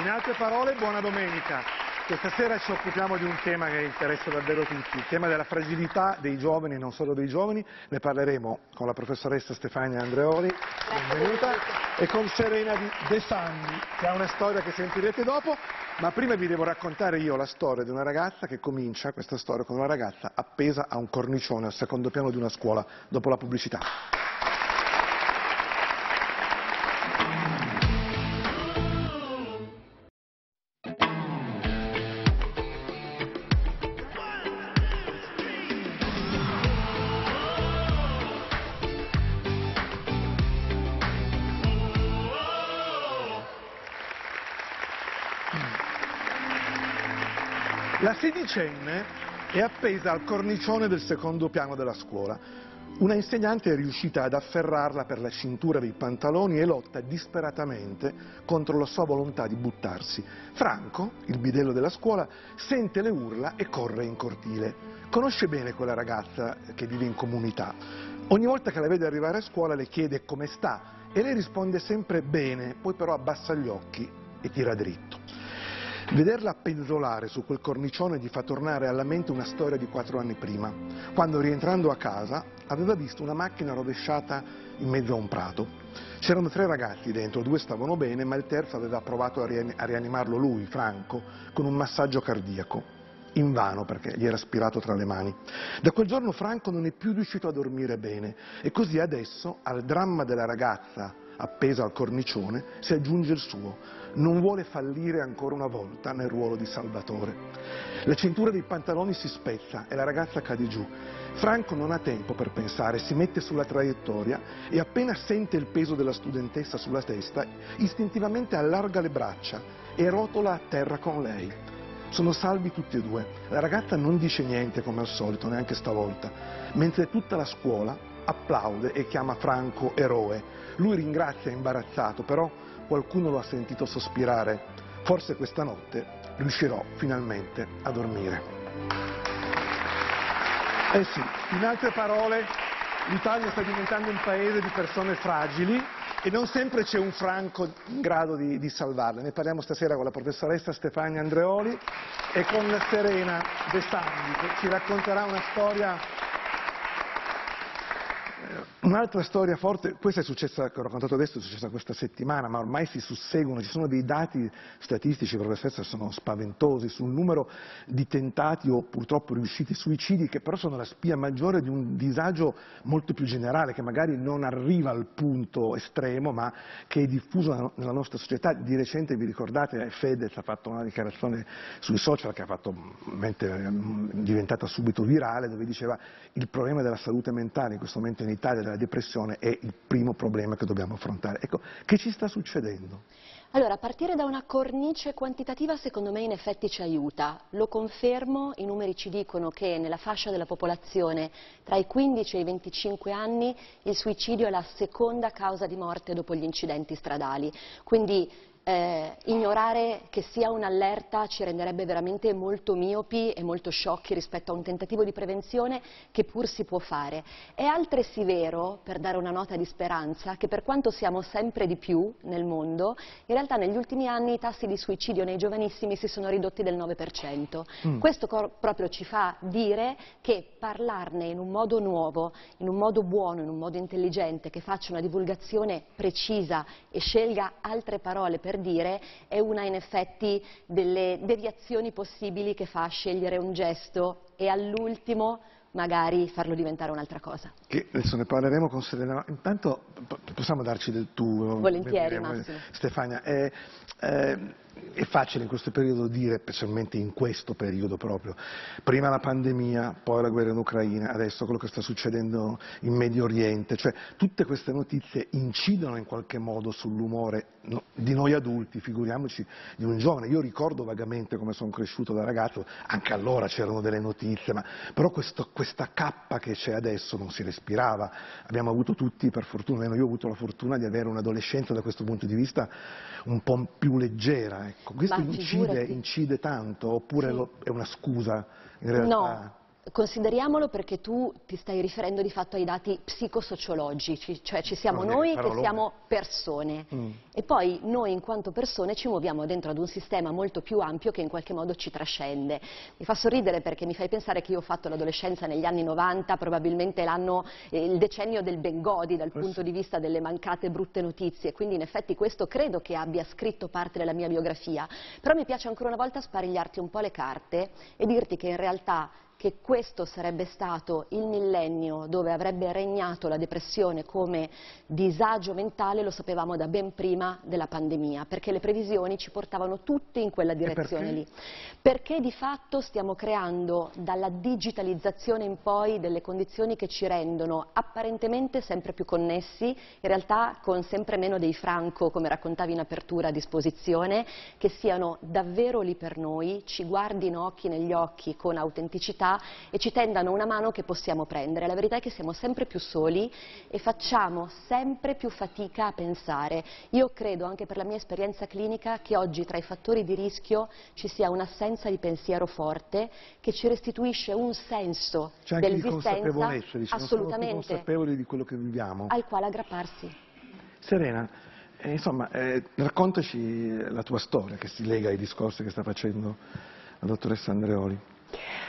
In altre parole, buona domenica. Questa sera ci occupiamo di un tema che interessa davvero tutti, il tema della fragilità dei giovani e non solo dei giovani. Ne parleremo con la professoressa Stefania Andreoli, benvenuta, e con Serena De Sanni, che ha una storia che sentirete dopo. Ma prima vi devo raccontare io la storia di una ragazza che comincia questa storia con una ragazza appesa a un cornicione al secondo piano di una scuola dopo la pubblicità. È appesa al cornicione del secondo piano della scuola. Una insegnante è riuscita ad afferrarla per la cintura dei pantaloni e lotta disperatamente contro la sua volontà di buttarsi. Franco, il bidello della scuola, sente le urla e corre in cortile. Conosce bene quella ragazza che vive in comunità. Ogni volta che la vede arrivare a scuola le chiede come sta e lei risponde sempre bene, poi però abbassa gli occhi e tira dritto. Vederla penzolare su quel cornicione gli fa tornare alla mente una storia di quattro anni prima, quando rientrando a casa aveva visto una macchina rovesciata in mezzo a un prato. C'erano tre ragazzi dentro, due stavano bene, ma il terzo aveva provato a, rian- a rianimarlo lui, Franco, con un massaggio cardiaco. Invano perché gli era spirato tra le mani. Da quel giorno Franco non è più riuscito a dormire bene e così adesso al dramma della ragazza appesa al cornicione si aggiunge il suo. Non vuole fallire ancora una volta nel ruolo di salvatore. La cintura dei pantaloni si spezza e la ragazza cade giù. Franco non ha tempo per pensare, si mette sulla traiettoria e appena sente il peso della studentessa sulla testa, istintivamente allarga le braccia e rotola a terra con lei. Sono salvi tutti e due. La ragazza non dice niente come al solito, neanche stavolta, mentre tutta la scuola applaude e chiama Franco eroe. Lui ringrazia imbarazzato, però qualcuno lo ha sentito sospirare. Forse questa notte riuscirò finalmente a dormire. Eh sì, in altre parole, l'Italia sta diventando un paese di persone fragili e non sempre c'è un Franco in grado di, di salvarle. Ne parliamo stasera con la professoressa Stefania Andreoli e con Serena De Sandi che ci racconterà una storia Un'altra storia forte, questa è successa, che ho raccontato adesso, è successa questa settimana, ma ormai si susseguono, ci sono dei dati statistici, professoressa, sono spaventosi sul numero di tentati o purtroppo riusciti suicidi, che però sono la spia maggiore di un disagio molto più generale, che magari non arriva al punto estremo, ma che è diffuso nella nostra società. Di recente, vi ricordate, Fedez ha fatto una dichiarazione sui social che ha fatto, è diventata subito virale, dove diceva il problema della salute mentale in questo momento in Italia, della depressione, è il primo problema che dobbiamo affrontare. Ecco, che ci sta succedendo? Allora, partire da una cornice quantitativa secondo me in effetti ci aiuta. Lo confermo, i numeri ci dicono che nella fascia della popolazione tra i 15 e i 25 anni il suicidio è la seconda causa di morte dopo gli incidenti stradali. Quindi eh, ignorare che sia un'allerta ci renderebbe veramente molto miopi e molto sciocchi rispetto a un tentativo di prevenzione che pur si può fare. È altresì vero, per dare una nota di speranza, che per quanto siamo sempre di più nel mondo, in realtà negli ultimi anni i tassi di suicidio nei giovanissimi si sono ridotti del 9%. Mm. Questo proprio ci fa dire che parlarne in un modo nuovo, in un modo buono, in un modo intelligente, che faccia una divulgazione precisa e scelga altre parole per dire è una in effetti delle deviazioni possibili che fa scegliere un gesto e all'ultimo magari farlo diventare un'altra cosa. Che adesso ne parleremo con Selena, intanto possiamo darci del tuo? Volentieri Massimo. Stefania, eh, eh, è facile in questo periodo dire, specialmente in questo periodo proprio, prima la pandemia, poi la guerra in Ucraina, adesso quello che sta succedendo in Medio Oriente, cioè tutte queste notizie incidono in qualche modo sull'umore di noi adulti, figuriamoci di un giovane. Io ricordo vagamente come sono cresciuto da ragazzo, anche allora c'erano delle notizie, ma però questo, questa cappa che c'è adesso non si respirava. Abbiamo avuto tutti, per fortuna, io ho avuto la fortuna di avere un'adolescenza da questo punto di vista un po' più leggera. Ecco. Questo incide, incide, tanto oppure sì. lo, è una scusa in realtà? No. Consideriamolo perché tu ti stai riferendo di fatto ai dati psicosociologici, cioè ci siamo No, noi che siamo persone Mm. e poi noi in quanto persone ci muoviamo dentro ad un sistema molto più ampio che in qualche modo ci trascende. Mi fa sorridere perché mi fai pensare che io ho fatto l'adolescenza negli anni 90, probabilmente l'anno, eh, il decennio del Bengodi dal punto sì. di vista delle mancate brutte notizie, quindi in effetti questo credo che abbia scritto parte della mia biografia, però mi piace ancora una volta sparigliarti un po' le carte e dirti che in realtà che questo sarebbe stato il millennio dove avrebbe regnato la depressione come disagio mentale lo sapevamo da ben prima della pandemia, perché le previsioni ci portavano tutte in quella direzione perché? lì. Perché di fatto stiamo creando dalla digitalizzazione in poi delle condizioni che ci rendono apparentemente sempre più connessi, in realtà con sempre meno dei franco, come raccontavi in apertura, a disposizione, che siano davvero lì per noi, ci guardino occhi negli occhi con autenticità e ci tendano una mano che possiamo prendere. La verità è che siamo sempre più soli e facciamo sempre più fatica a pensare. Io credo, anche per la mia esperienza clinica, che oggi tra i fattori di rischio ci sia un'assenza di pensiero forte che ci restituisce un senso dell'esistenza diciamo, assolutamente consapevoli di quello che viviamo. al quale aggrapparsi. Serena, eh, insomma, eh, raccontaci la tua storia che si lega ai discorsi che sta facendo la dottoressa Andreoli.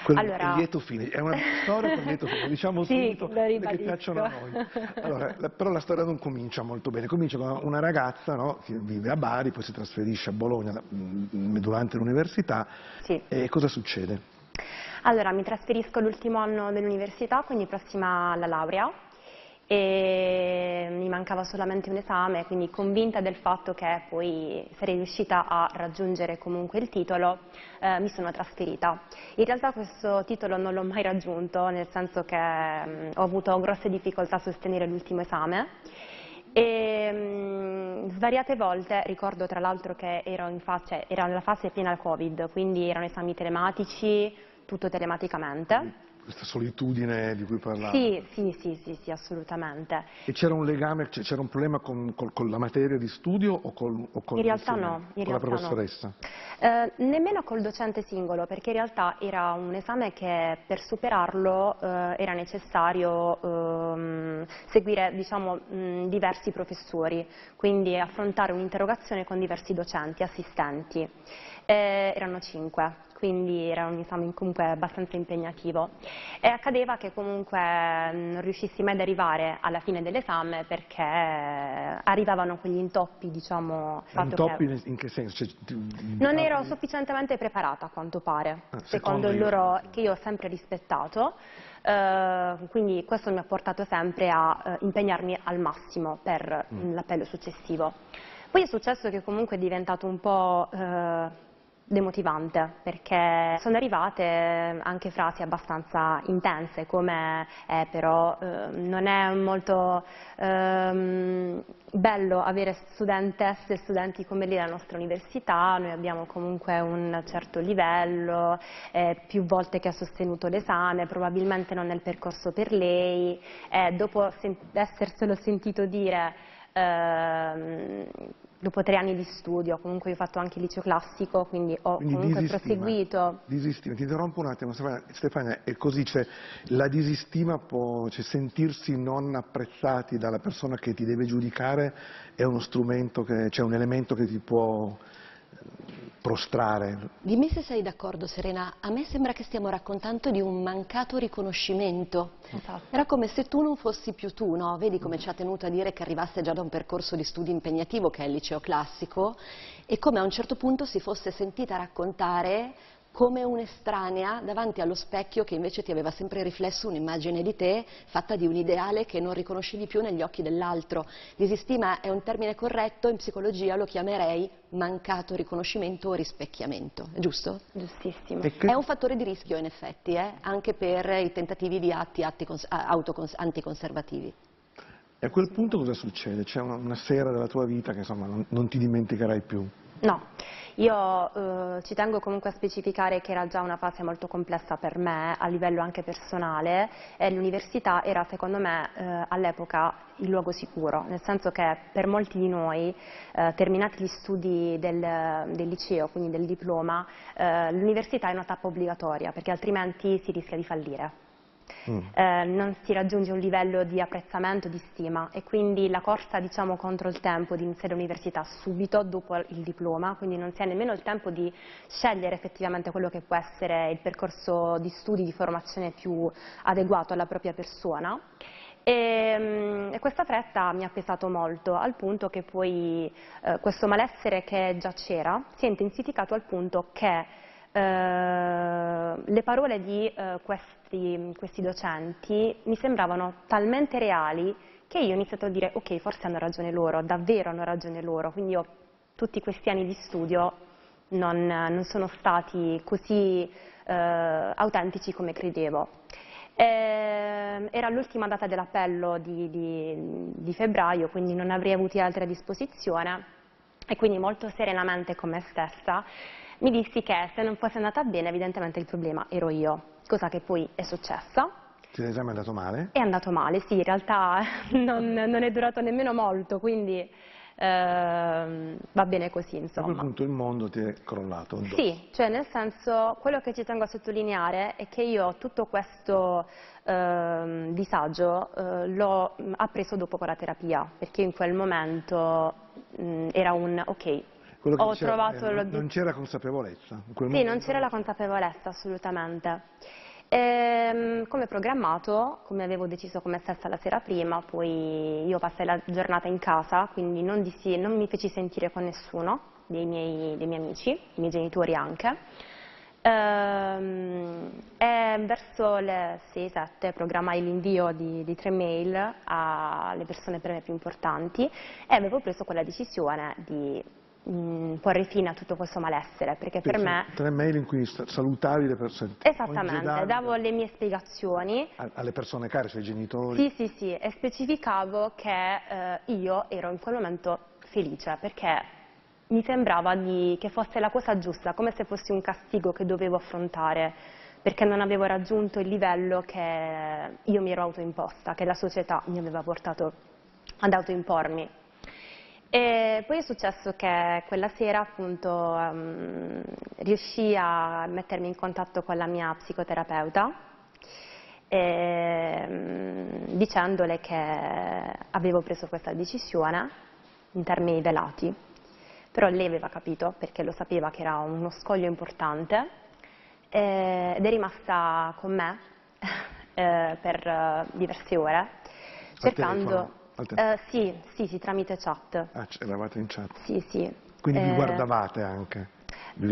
Quello Allora- è lieto fine, è una storia per lieto fine, diciamo Sì, subito che piacciono a noi. Allora, la- però la storia non comincia molto bene, comincia con una ragazza no, che vive a Bari, poi si trasferisce a Bologna mh, durante l'università Sì. e cosa succede? Allora, mi trasferisco all'ultimo anno dell'università, quindi prossima alla laurea e mi mancava solamente un esame, quindi convinta del fatto che poi sarei riuscita a raggiungere comunque il titolo, eh, mi sono trasferita. In realtà questo titolo non l'ho mai raggiunto, nel senso che mm, ho avuto grosse difficoltà a sostenere l'ultimo esame. E mm, svariate volte, ricordo tra l'altro che ero fase, era nella fase piena al Covid, quindi erano esami telematici, tutto telematicamente. Questa solitudine di cui parlavo. Sì, sì, sì, sì, sì, assolutamente. E c'era un legame, c'era un problema con, col- con la materia di studio o, col, o con In realtà l'insegnante? no, in con la realtà no. professoressa? Eh, nemmeno col docente singolo, perché in realtà era un esame che per superarlo eh, era necessario ehm, seguire diciamo, mh, diversi professori, quindi affrontare un'interrogazione con diversi docenti, assistenti. Eh, erano cinque, quindi era un esame comunque abbastanza impegnativo. E accadeva che comunque mh, non riuscissi mai ad arrivare alla fine dell'esame perché arrivavano quegli intoppi, diciamo, Intoppi che... in- che senso? Cioè, ti- Non ah, ero sufficientemente preparata a quanto pare, Ah, secondo secondo io. loro, che io ho sempre rispettato, eh, quindi questo mi ha portato sempre a eh, impegnarmi al massimo per Mm. l'appello successivo. Poi è successo che comunque è diventato un po' eh, demotivante perché sono arrivate anche frasi abbastanza intense come eh, però eh, non è molto ehm, bello avere studentesse e studenti come lì alla nostra università, noi abbiamo comunque un certo livello, eh, più volte che ha sostenuto l'esame, probabilmente non è il percorso per lei, dopo sen- esserselo sentito dire ehm, dopo tre anni di studio, comunque io ho fatto anche il liceo classico, quindi ho Quindi comunque disistima. proseguito. Disistima. Ti interrompo un attimo, Stefania, è così, cioè, la disistima può, cioè, sentirsi non apprezzati dalla persona che ti deve giudicare è uno strumento, che, cioè un elemento che ti può prostrare. Dimmi se sei d'accordo Serena, a me sembra che stiamo raccontando di un mancato riconoscimento. Esatto. Era come se tu non fossi più tu, no? Vedi come ci ha tenuto a dire che arrivasse già da un percorso di studi impegnativo che è il liceo classico e come a un certo punto si fosse sentita raccontare come un'estranea davanti allo specchio che invece ti aveva sempre riflesso un'immagine di te fatta di un ideale che non riconoscevi più negli occhi dell'altro. Disistima è un termine corretto, in psicologia lo chiamerei mancato riconoscimento o rispecchiamento, è giusto? Giustissimo. Che- È un fattore di rischio in effetti, eh, anche per i tentativi di atti, atti anticonservativi. E a quel punto cosa succede? C'è una, una sera della tua vita che insomma non, non ti dimenticherai più. No, Io eh, ci tengo comunque a specificare che era già una fase molto complessa per me a livello anche personale e l'università era secondo me eh, all'epoca il luogo sicuro, nel senso che per molti di noi, eh, terminati gli studi del, del, liceo, quindi del diploma, eh, l'università è una tappa obbligatoria perché altrimenti si rischia di fallire. Mm. Eh, non si raggiunge un livello di apprezzamento, di stima e quindi la corsa diciamo, contro il tempo di iniziare l'università subito dopo il diploma, quindi non si ha nemmeno il tempo di scegliere effettivamente quello che può essere il percorso di studi, di formazione più adeguato alla propria persona. E, mm, e, questa fretta mi ha pesato molto, al punto che poi eh, questo malessere che già c'era si è intensificato al punto che le parole di eh, questi, questi, docenti mi sembravano talmente reali che io ho iniziato a dire ok, forse hanno ragione loro, davvero hanno ragione loro, quindi io tutti questi anni di studio non, non sono stati così eh, autentici come credevo. Eh, era l'ultima data dell'appello di, di, di, febbraio, quindi non avrei avuto altre a disposizione e quindi molto serenamente con me stessa mi dissi che se non fosse andata bene evidentemente il problema ero io, cosa che poi è successa. L'esame è andato male? È andato male, sì, in realtà non, non è durato nemmeno molto, quindi eh, va bene così, insomma. A quel punto il mondo ti è crollato addosso. Sì, cioè nel senso, quello che ci tengo a sottolineare è che io tutto questo eh, disagio eh, l'ho appreso dopo con la terapia, perché in quel momento mh, era un ok, ho trovato eh, Non c'era consapevolezza? sì, non c'era la consapevolezza, assolutamente. Ehm, come programmato, come avevo deciso con me stessa la sera prima, poi io passai la giornata in casa, quindi non, dissi, non mi feci sentire con nessuno dei miei, dei miei amici, i miei genitori anche. Ehm, e verso le 6-7 programmai l'invio di, di, tre mail alle persone per me più importanti e avevo preso quella decisione di mh, mm, porre fine a tutto questo malessere, perché per me... Tre mail in cui salutavi le persone. Esattamente, davo le mie spiegazioni. alle persone care, ai genitori. Sì, sì, sì, e specificavo che eh, io ero in quel momento felice, perché mi sembrava di, che fosse la cosa giusta, come se fosse un castigo che dovevo affrontare, perché non avevo raggiunto il livello che io mi ero autoimposta, che la società mi aveva portato ad autoimpormi. E poi è successo che quella sera appunto um, riuscii a mettermi in contatto con la mia psicoterapeuta e, um, dicendole che avevo preso questa decisione in termini velati, però lei aveva capito perché lo sapeva che era uno scoglio importante e, ed è rimasta con me eh, per diverse ore cercando Uh, sì, sì, sì, tramite chat. Ah, eravate in chat? Sì, sì. Quindi eh, vi guardavate anche?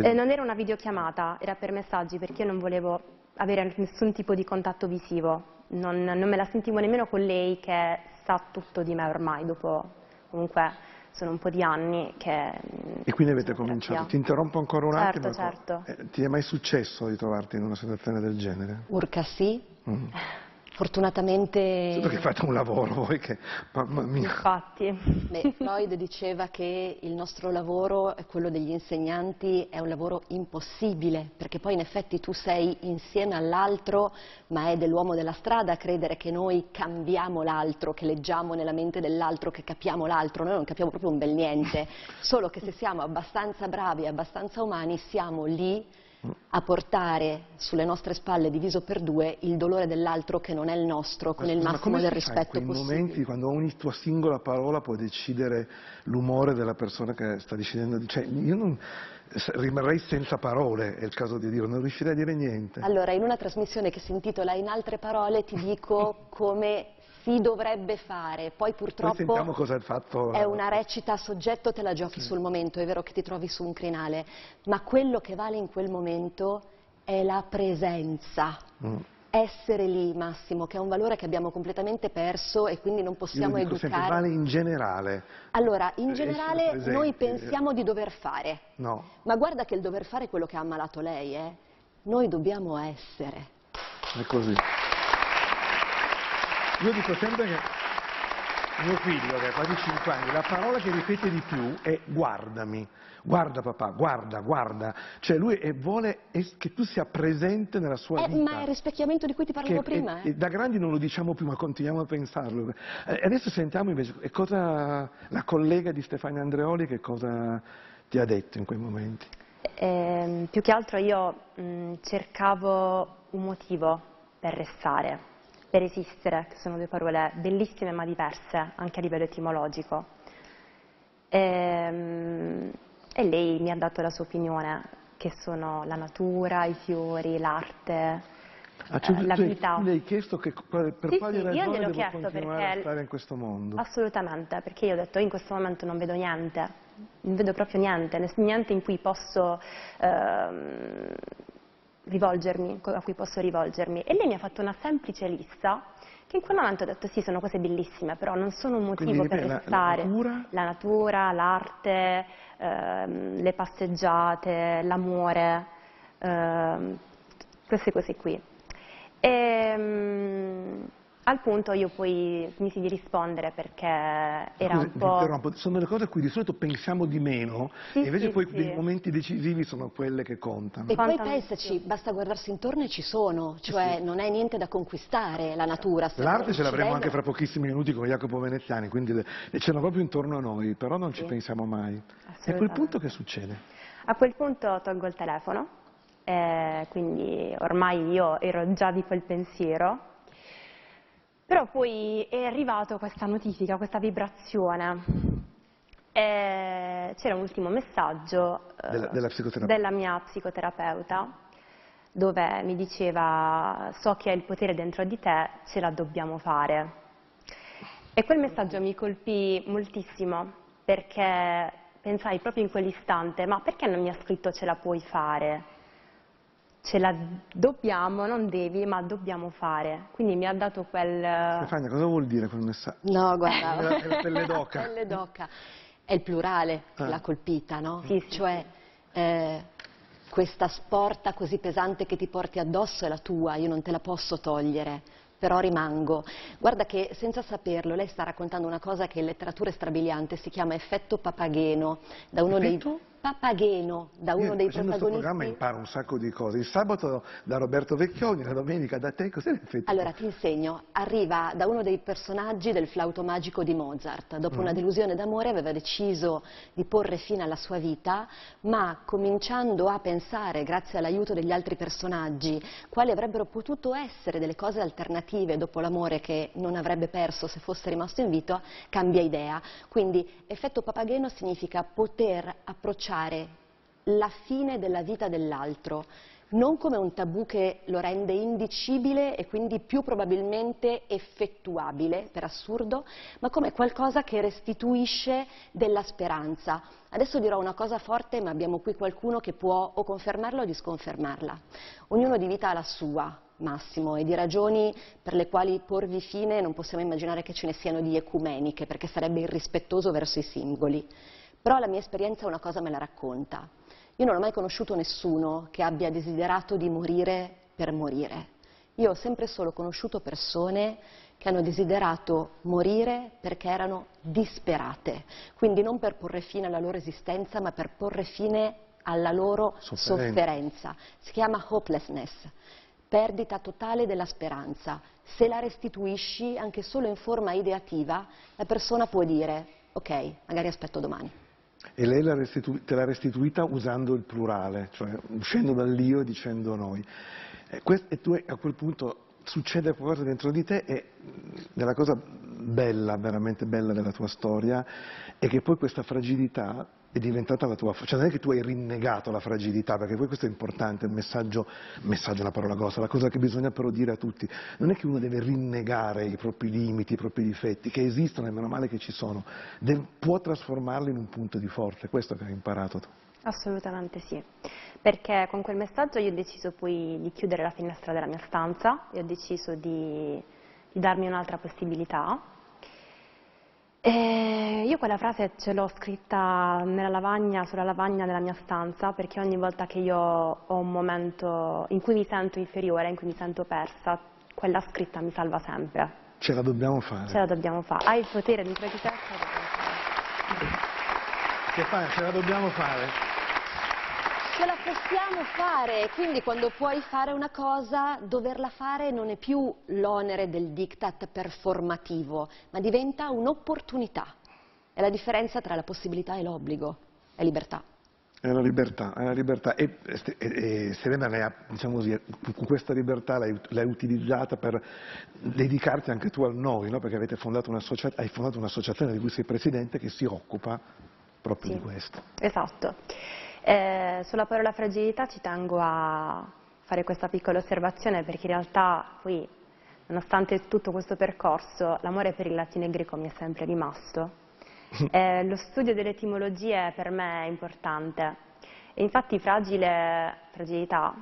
Eh, non era una videochiamata, era per messaggi perché io non volevo avere nessun tipo di contatto visivo. Non, non me la sentivo nemmeno con lei che sa tutto di me ormai, dopo comunque sono un po' di anni che... Mm, e quindi avete cominciato. Ti interrompo ancora un certo, attimo. Certo, certo. Eh, ti è mai successo di trovarti in una situazione del genere? Urca sì. Mm. Fortunatamente... Solo che fate un lavoro voi che... Mamma mia. Infatti. Beh, Freud diceva che il nostro lavoro, quello degli insegnanti, è un lavoro impossibile, perché poi in effetti tu sei insieme all'altro, ma è dell'uomo della strada credere che noi cambiamo l'altro, che leggiamo nella mente dell'altro, che capiamo l'altro. Noi non capiamo proprio un bel niente, solo che se siamo abbastanza bravi, abbastanza umani, siamo lì a portare sulle nostre spalle diviso per due il dolore dell'altro che non è il nostro con il massimo del rispetto possibile. quei momenti quando ogni tua singola parola può decidere l'umore della persona che sta decidendo, cioè io non, rimarrei senza parole, è il caso di dire, non riuscirei a dire niente. Allora, in una trasmissione che si intitola In altre parole ti dico come si dovrebbe fare, poi purtroppo fatto... è una recita a soggetto, te la giochi sì. sul momento, è vero che ti trovi su un crinale, ma quello che vale in quel momento è la presenza. Mm. Essere lì, Massimo, che è un valore che abbiamo completamente perso e quindi non possiamo Io dico educare. Sempre, vale in generale. Allora, in generale noi pensiamo di dover fare. No. Ma guarda che il dover fare è quello che ha ammalato lei, eh? Noi dobbiamo essere. È così. Io dico sempre che Mio figlio, che ha quasi 5 anni, la parola che ripete di più è guardami. Guarda papà, guarda, guarda. Cioè lui vuole che tu sia presente nella sua Eh, vita. ma è il rispecchiamento di cui ti parlavo Che- prima, e- eh? e da grandi non lo diciamo più, ma continuiamo a pensarlo. Eh, adesso sentiamo invece e cosa la collega di Stefania Andreoli che cosa ti ha detto in quei momenti. Ehm, più che altro io mh, cercavo un motivo per restare, per esistere, che sono due parole bellissime ma diverse anche a livello etimologico. Ehm, e lei mi ha dato la sua opinione, che sono la natura, i fiori, l'arte, Ah, cioè, eh, la vita. tu le hai chiesto che, per Sì, quali sì, io ragioni devo continuare perché- a stare in questo mondo. Assolutamente, perché io ho detto in questo momento non vedo niente, non vedo proprio niente, niente in cui posso ehm, rivolgermi, a cui posso rivolgermi. E lei mi ha fatto una semplice lista che in quel momento ho detto sì, sono cose bellissime, però non sono un motivo Quindi, per la- restare. La natura, l'arte, ehm, le passeggiate, l'amore, ehm, queste cose qui. E, al punto io poi smisi di rispondere perché era Scusi, un po'... interrompo. Sono delle cose a cui di solito pensiamo di meno Sì, e invece sì, poi sì. dei momenti decisivi sono quelle che contano. E poi pensaci, basta guardarsi intorno e ci sono, cioè non è niente da conquistare la natura. L'arte ce l'avremo anche fra pochissimi minuti con Jacopo Veneziani, quindi le, le c'erano proprio intorno a noi, però non ci pensiamo mai. E a quel punto che succede? A quel punto tolgo il telefono, eh, quindi ormai io ero già di quel pensiero, però poi è arrivato questa notifica, questa vibrazione. C'era un ultimo messaggio eh, Della- della della mia psicoterapeuta dove mi diceva so che hai il potere dentro di te, ce la dobbiamo fare. E quel messaggio mi colpì moltissimo perché pensai proprio in quell'istante, ma perché non mi ha scritto ce la puoi fare? Ce la dobbiamo, non devi, ma dobbiamo fare. Quindi mi ha dato quel... Stefania, cosa vuol dire quel messaggio? No, guarda, È la- pelle d'oca. Pelle d'oca. È il plurale che Ah. l'ha colpita, no? Sì, sì, Cioè, eh, questa sporta così pesante che ti porti addosso è la tua, io non te la posso togliere, però rimango. Guarda che senza saperlo, lei sta raccontando una cosa che in letteratura è strabiliante, si chiama effetto Papageno, da uno Effetto? dei Papageno, da uno Io dei facendo questo programma protagonisti. imparo un sacco di cose. Il sabato da Roberto Vecchioni, la domenica da te, cos'è l'effetto? Allora ti insegno, arriva da uno dei personaggi del flauto magico di Mozart. Dopo una delusione d'amore aveva deciso di porre fine alla sua vita, ma cominciando a pensare, grazie all'aiuto degli altri personaggi, quali avrebbero potuto essere delle cose alternative dopo l'amore che non avrebbe perso se fosse rimasto in vita, cambia idea. Quindi effetto papageno significa poter approcciare la fine della vita dell'altro, non come un tabù che lo rende indicibile e quindi più probabilmente effettuabile, per assurdo, ma come qualcosa che restituisce della speranza. Adesso dirò una cosa forte, ma abbiamo qui qualcuno che può o confermarla o disconfermarla. Ognuno di vita ha la sua, Massimo, e di ragioni per le quali porvi fine non possiamo immaginare che ce ne siano di ecumeniche, perché sarebbe irrispettoso verso i singoli. Però la mia esperienza una cosa me la racconta. Io non ho mai conosciuto nessuno che abbia desiderato di morire per morire. Io ho sempre solo conosciuto persone che hanno desiderato morire perché erano disperate, quindi non per porre fine alla loro esistenza, ma per porre fine alla loro Sofferenza. sofferenza. Si chiama hopelessness, perdita totale della speranza. Se la restituisci anche solo in forma ideativa, la persona può dire ok, magari aspetto domani. E lei restitu- te l'ha restituita usando il plurale, cioè uscendo dall'io e dicendo noi. E, e tu a quel punto succede qualcosa dentro di te e la cosa bella, veramente bella della tua storia è che poi questa fragilità è diventata la tua, cioè non è che tu hai rinnegato la fragilità, perché poi questo è importante, il messaggio, messaggio è una parola grossa, la cosa che bisogna però dire a tutti, non è che uno deve rinnegare i propri limiti, i propri difetti, che esistono e meno male che ci sono, Del- può trasformarli in un punto di forza, è questo che hai imparato tu. Assolutamente sì, perché con quel messaggio io ho deciso poi di chiudere la finestra della mia stanza e ho deciso di, di darmi un'altra possibilità. E io quella frase ce l'ho scritta nella lavagna, sulla lavagna della mia stanza, perché ogni volta che io ho un momento in cui mi sento inferiore, in cui mi sento persa, quella scritta mi salva sempre. Ce la dobbiamo fare. Ce la dobbiamo fare. Hai il potere di la dobbiamo fare. Che fai? Ce la dobbiamo fare? Ce la possiamo fare, quindi quando puoi fare una cosa, doverla fare non è più l'onere del diktat performativo, ma diventa un'opportunità. È la differenza tra la possibilità e l'obbligo, è libertà. È la libertà, è la libertà. E, e, e Serena, ha, diciamo così, questa libertà l'hai, utilizzata per dedicarti anche tu al noi, no? perché fondato hai fondato un'associazione di cui sei presidente che si occupa proprio sì, di questo. Esatto. Eh, sulla parola fragilità ci tengo a fare questa piccola osservazione perché in realtà poi, nonostante tutto questo percorso, l'amore per il latino e il greco mi è sempre rimasto eh, lo studio delle etimologie per me è importante. E infatti fragile, fragilità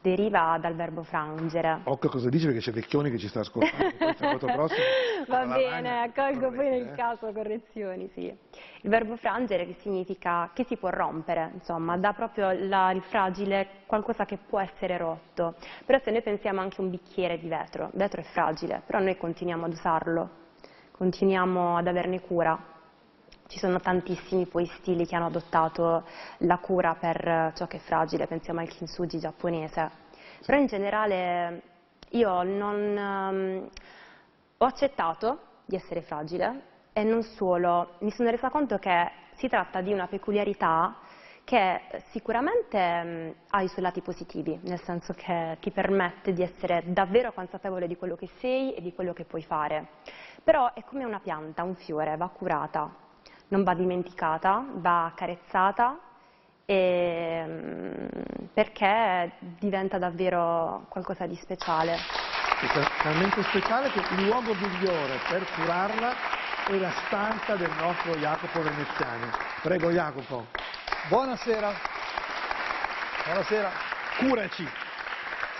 deriva dal verbo frangere. Occhio cosa dice perché c'è Vecchioni che ci sta ascoltando. prossimo, Va bene, accolgo poi nel eh. caso correzioni, sì. Il verbo frangere che significa che si può rompere, insomma, dà proprio la, il fragile qualcosa che può essere rotto. Però se noi pensiamo anche a un bicchiere di vetro, vetro è fragile, però noi continuiamo ad usarlo, continuiamo ad averne cura. Ci sono tantissimi poi stili che hanno adottato la cura per ciò che è fragile, pensiamo al kintsugi giapponese. Però in generale io non, um, ho accettato di essere fragile e non solo, mi sono resa conto che si tratta di una peculiarità che sicuramente um, ha i suoi lati positivi, nel senso che ti permette di essere davvero consapevole di quello che sei e di quello che puoi fare. Però è come una pianta, un fiore, va curata, non va dimenticata, va accarezzata e, mm, perché diventa davvero qualcosa di speciale. È talmente speciale che il luogo migliore per curarla è la stanza del nostro Jacopo Veneziani. Prego Jacopo. Buonasera. Buonasera. Curaci.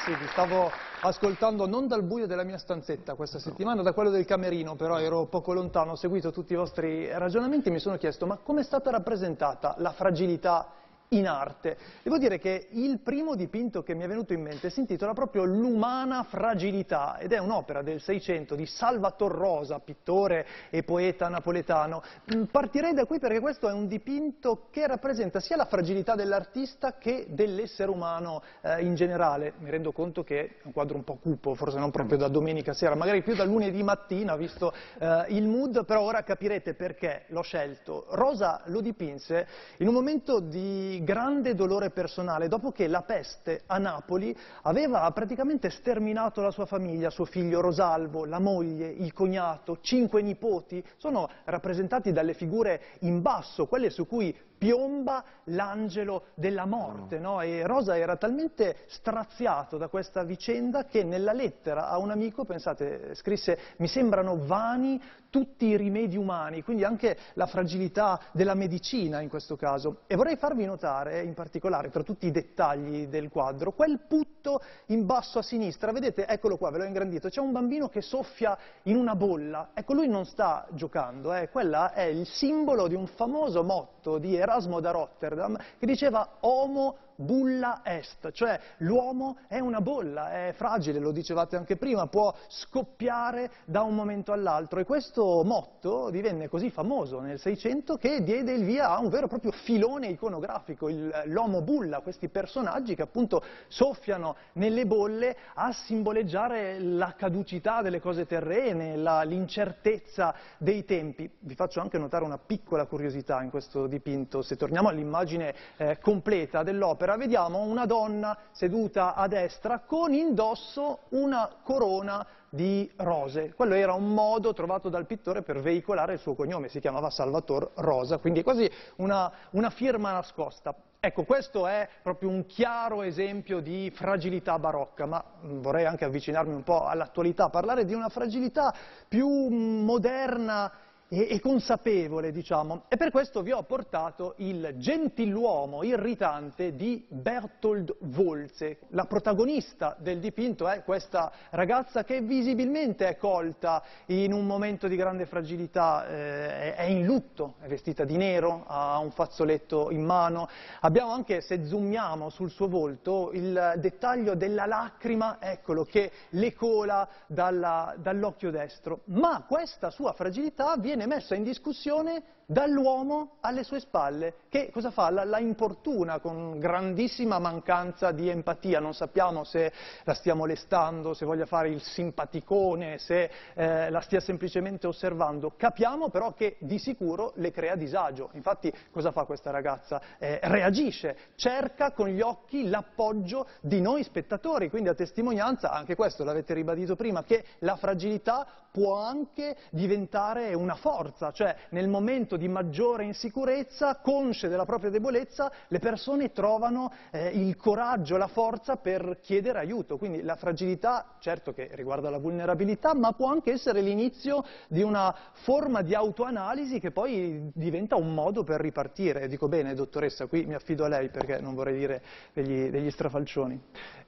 Sì, vi stavo ascoltando non dal buio della mia stanzetta questa settimana, da quello del camerino, però ero poco lontano, ho seguito tutti i vostri ragionamenti e mi sono chiesto ma come è stata rappresentata la fragilità in arte. Devo dire che il primo dipinto che mi è venuto in mente si intitola proprio L'umana fragilità ed è un'opera del Seicento di Salvator Rosa, pittore e poeta napoletano. Mm, partirei da qui perché questo è un dipinto che rappresenta sia la fragilità dell'artista che dell'essere umano eh, in generale. Mi rendo conto che è un quadro un po' cupo, forse non proprio da domenica sera, magari più da lunedì mattina, visto eh, il mood, però ora capirete perché l'ho scelto. Rosa lo dipinse in un momento di grande dolore personale dopo che la peste a Napoli aveva praticamente sterminato la sua famiglia, suo figlio Rosalvo, la moglie, il cognato, cinque nipoti, sono rappresentati dalle figure in basso, quelle su cui piomba l'angelo della morte, no? E Rosa era talmente straziato da questa vicenda che nella lettera a un amico, pensate, scrisse mi sembrano vani tutti i rimedi umani, quindi anche la fragilità della medicina in questo caso. E vorrei farvi notare, in particolare, tra tutti i dettagli del quadro, quel putto in basso a sinistra, vedete, eccolo qua, ve l'ho ingrandito, c'è un bambino che soffia in una bolla, ecco lui non sta giocando, eh, quella è il simbolo di un famoso motto di Erasmo da Rotterdam che diceva homo bulla est, cioè l'uomo è una bolla, è fragile, lo dicevate anche prima, può scoppiare da un momento all'altro e questo motto divenne così famoso nel Seicento che diede il via a un vero e proprio filone iconografico, l'uomo bulla, questi personaggi che appunto soffiano nelle bolle a simboleggiare la caducità delle cose terrene, l'incertezza dei tempi. Vi faccio anche notare una piccola curiosità in questo dipinto, se torniamo all'immagine eh, completa dell'opera, opera vediamo una donna seduta a destra con indosso una corona di rose. Quello era un modo trovato dal pittore per veicolare il suo cognome, si chiamava Salvator Rosa, quindi è quasi una, una firma nascosta. Ecco, questo è proprio un chiaro esempio di fragilità barocca, ma vorrei anche avvicinarmi un po' all'attualità, parlare di una fragilità più moderna e, e consapevole, diciamo. E per questo vi ho portato il gentiluomo irritante di Bertold Wolze. La protagonista del dipinto è questa ragazza che visibilmente è colta in un momento di grande fragilità, eh, è in lutto, è vestita di nero, ha un fazzoletto in mano. Abbiamo anche, se zoomiamo sul suo volto, il dettaglio della lacrima, eccolo, che le cola dalla, dall'occhio destro. Ma questa sua fragilità viene viene messa in discussione dall'uomo alle sue spalle, che cosa fa? La, la, importuna con grandissima mancanza di empatia, non sappiamo se la stia molestando, se voglia fare il simpaticone, se eh, la stia semplicemente osservando, capiamo però che di sicuro le crea disagio, infatti cosa fa questa ragazza? Eh, reagisce, cerca con gli occhi l'appoggio di noi spettatori, quindi a testimonianza, anche questo l'avete ribadito prima, che la fragilità può anche diventare una forza, cioè nel momento di maggiore insicurezza, consce della propria debolezza, le persone trovano eh, il coraggio, la forza per chiedere aiuto. Quindi la fragilità, certo che riguarda la vulnerabilità, ma può anche essere l'inizio di una forma di autoanalisi che poi diventa un modo per ripartire. Dico bene, dottoressa, qui mi affido a lei perché non vorrei dire degli, degli strafalcioni.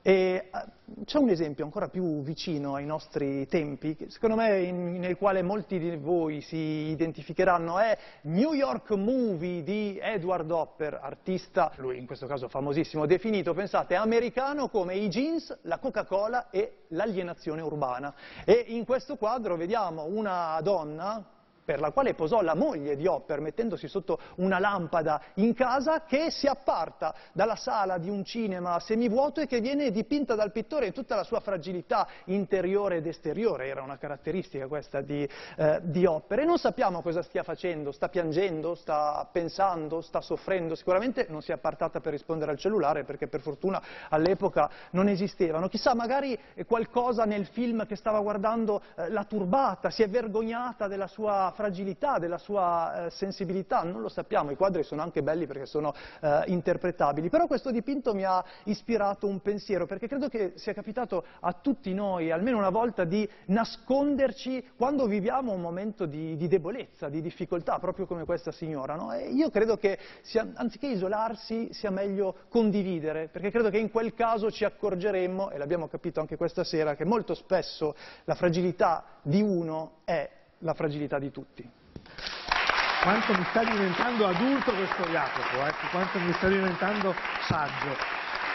E, eh, c'è un esempio ancora più vicino ai nostri tempi, secondo me in, nel quale molti di voi si identificheranno, è New York Movie di Edward Hopper, artista, lui in questo caso famosissimo, definito, pensate, americano come i jeans, la Coca-Cola e l'alienazione urbana. E in questo quadro vediamo una donna, per la quale posò la moglie di Hopper mettendosi sotto una lampada in casa che si apparta dalla sala di un cinema semivuoto e che viene dipinta dal pittore in tutta la sua fragilità interiore ed esteriore, era una caratteristica questa di, eh, di Hopper. E non sappiamo cosa stia facendo, sta piangendo, sta pensando, sta soffrendo, sicuramente non si è appartata per rispondere al cellulare perché per fortuna all'epoca non esistevano, chissà magari qualcosa nel film che stava guardando eh, l'ha turbata, si è vergognata della sua fragilità, della sua eh, sensibilità, non lo sappiamo, i quadri sono anche belli perché sono eh, interpretabili, però questo dipinto mi ha ispirato un pensiero, perché credo che sia capitato a tutti noi, almeno una volta, di nasconderci quando viviamo un momento di, di debolezza, di difficoltà, proprio come questa signora. No? E io credo che sia, anziché isolarsi sia meglio condividere, perché credo che in quel caso ci accorgeremmo, e l'abbiamo capito anche questa sera, che molto spesso la fragilità di uno è la fragilità di tutti. Quanto mi sta diventando adulto questo Jacopo, eh? quanto mi sta diventando saggio.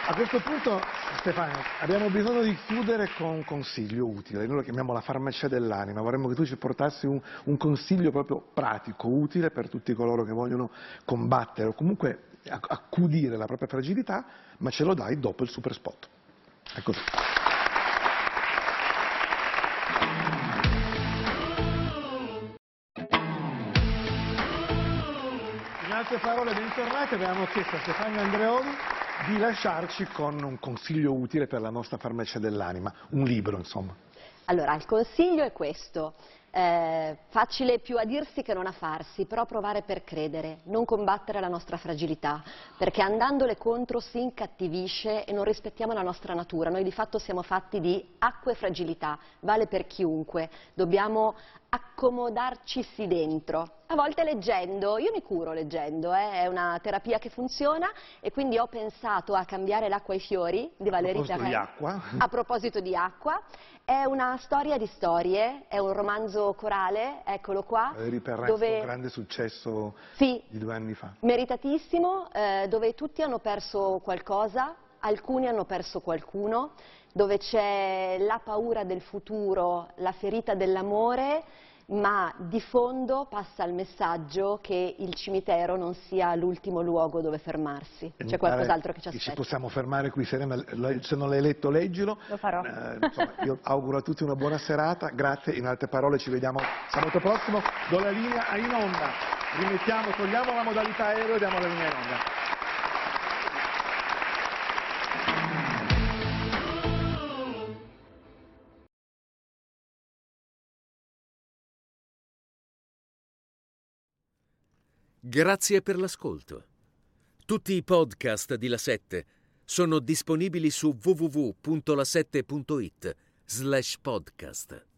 A questo punto, Stefano, abbiamo bisogno di chiudere con un consiglio utile, noi lo chiamiamo la farmacia dell'anima, vorremmo che tu ci portassi un, un, consiglio proprio pratico, utile per tutti coloro che vogliono combattere o comunque accudire la propria fragilità, ma ce lo dai dopo il super spot. Ecco. Queste parole bentornate abbiamo chiesto a Stefano Andreoli di lasciarci con un consiglio utile per la nostra farmacia dell'anima, un libro insomma. Allora, il consiglio è questo, eh, facile più a dirsi che non a farsi, però provare per credere, non combattere la nostra fragilità, perché andandole contro si incattivisce e non rispettiamo la nostra natura. Noi di fatto siamo fatti di acqua e fragilità, vale per chiunque, dobbiamo accomodarci dentro. A volte leggendo, io mi curo leggendo, eh, è una terapia che funziona e quindi ho pensato a cambiare l'acqua ai fiori di Valérie Perret. A proposito di acqua. A proposito di acqua. È una storia di storie, è un romanzo corale, eccolo qua. Valérie Perret, dove... un grande successo sì, di due anni fa. Meritatissimo, eh, dove tutti hanno perso qualcosa, alcuni hanno perso qualcuno, dove c'è la paura del futuro, la ferita dell'amore ma di fondo passa il messaggio che il cimitero non sia l'ultimo luogo dove fermarsi, c'è qualcos'altro che ci aspetta. Ci possiamo fermare qui, se non l'hai letto leggilo. Lo farò. Eh, insomma, io auguro a tutti una buona serata, grazie, in altre parole ci vediamo sabato prossimo, do la linea a in onda, rimettiamo, togliamo la modalità aereo e diamo la linea in onda. Grazie per l'ascolto. Tutti i podcast di La 7 sono disponibili su www.la7.it slash podcast.